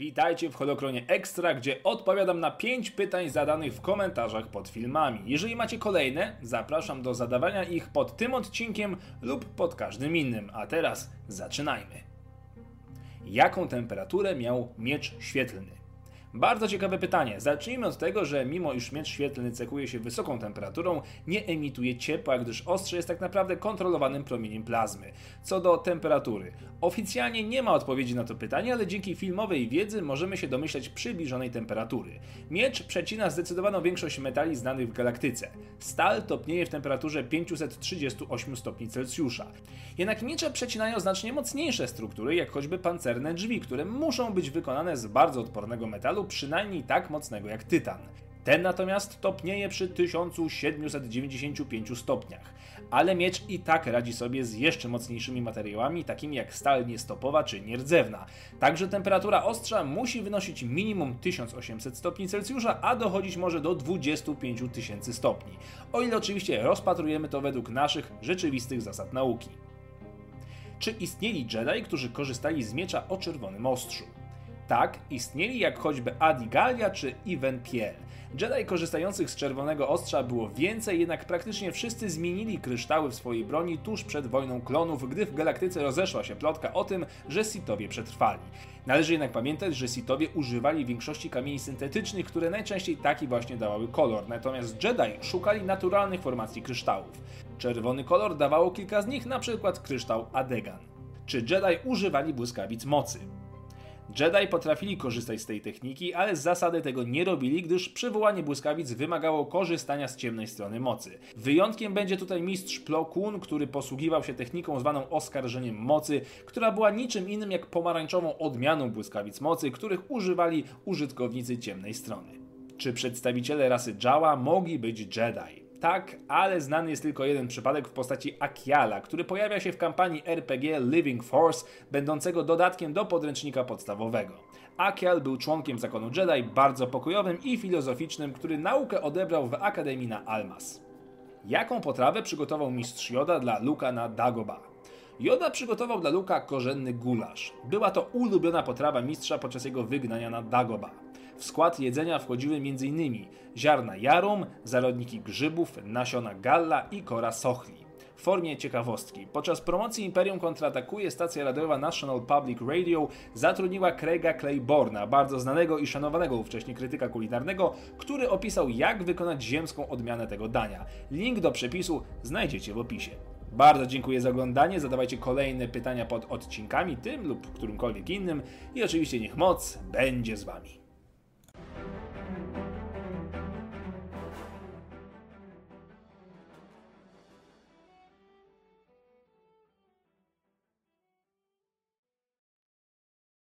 Witajcie w Holokronie Extra, gdzie odpowiadam na 5 pytań zadanych w komentarzach pod filmami. Jeżeli macie kolejne, zapraszam do zadawania ich pod tym odcinkiem lub pod każdym innym. A teraz zaczynajmy. Jaką temperaturę miał miecz świetlny? Bardzo ciekawe pytanie. Zacznijmy od tego, że mimo iż miecz świetlny cechuje się wysoką temperaturą, nie emituje ciepła, gdyż ostrze jest tak naprawdę kontrolowanym promieniem plazmy. Co do temperatury. Oficjalnie nie ma odpowiedzi na to pytanie, ale dzięki filmowej wiedzy możemy się domyślać przybliżonej temperatury. Miecz przecina zdecydowaną większość metali znanych w galaktyce. Stal topnieje w temperaturze 538 stopni Celsjusza. Jednak miecze przecinają znacznie mocniejsze struktury, jak choćby pancerne drzwi, które muszą być wykonane z bardzo odpornego metalu, przynajmniej tak mocnego jak tytan. Ten natomiast topnieje przy 1795 stopniach, ale miecz i tak radzi sobie z jeszcze mocniejszymi materiałami, takimi jak stal niestopowa czy nierdzewna. Także temperatura ostrza musi wynosić minimum 1800 stopni Celsjusza, a dochodzić może do 25 tysięcy stopni. O ile oczywiście rozpatrujemy to według naszych rzeczywistych zasad nauki. Czy istnieli Jedi, którzy korzystali z miecza o czerwonym ostrzu? Tak, istnieli jak choćby Adi Gallia czy Iven Piel. Jedi korzystających z czerwonego ostrza było więcej, jednak praktycznie wszyscy zmienili kryształy w swojej broni tuż przed wojną klonów, gdy w galaktyce rozeszła się plotka o tym, że Sithowie przetrwali. Należy jednak pamiętać, że Sithowie używali większości kamieni syntetycznych, które najczęściej taki właśnie dawały kolor, natomiast Jedi szukali naturalnych formacji kryształów. Czerwony kolor dawało kilka z nich, np. kryształ Adegan. Czy Jedi używali błyskawic mocy? Jedi potrafili korzystać z tej techniki, ale z zasady tego nie robili, gdyż przywołanie błyskawic wymagało korzystania z ciemnej strony mocy. Wyjątkiem będzie tutaj mistrz Plo Koon, który posługiwał się techniką zwaną oskarżeniem mocy, która była niczym innym jak pomarańczową odmianą błyskawic mocy, których używali użytkownicy ciemnej strony. Czy przedstawiciele rasy Jawa mogli być Jedi? Tak, ale znany jest tylko jeden przypadek w postaci Akiala, który pojawia się w kampanii RPG Living Force, będącego dodatkiem do podręcznika podstawowego. Akial był członkiem zakonu Jedi, bardzo pokojowym i filozoficznym, który naukę odebrał w Akademii na Almas. Jaką potrawę przygotował mistrz Yoda dla Luka na Dagoba? Yoda przygotował dla Luka korzenny gulasz. Była to ulubiona potrawa mistrza podczas jego wygnania na Dagoba. W skład jedzenia wchodziły m.in. ziarna jarum, zarodniki grzybów, nasiona galla i kora sochli. Formie ciekawostki, podczas promocji Imperium kontratakuje stacja radiowa National Public Radio zatrudniła Craiga Clayborna, bardzo znanego i szanowanego ówcześnie krytyka kulinarnego, który opisał jak wykonać ziemską odmianę tego dania. Link do przepisu znajdziecie w opisie. Bardzo dziękuję za oglądanie, zadawajcie kolejne pytania pod odcinkami, tym lub którymkolwiek innym i oczywiście niech moc będzie z Wami.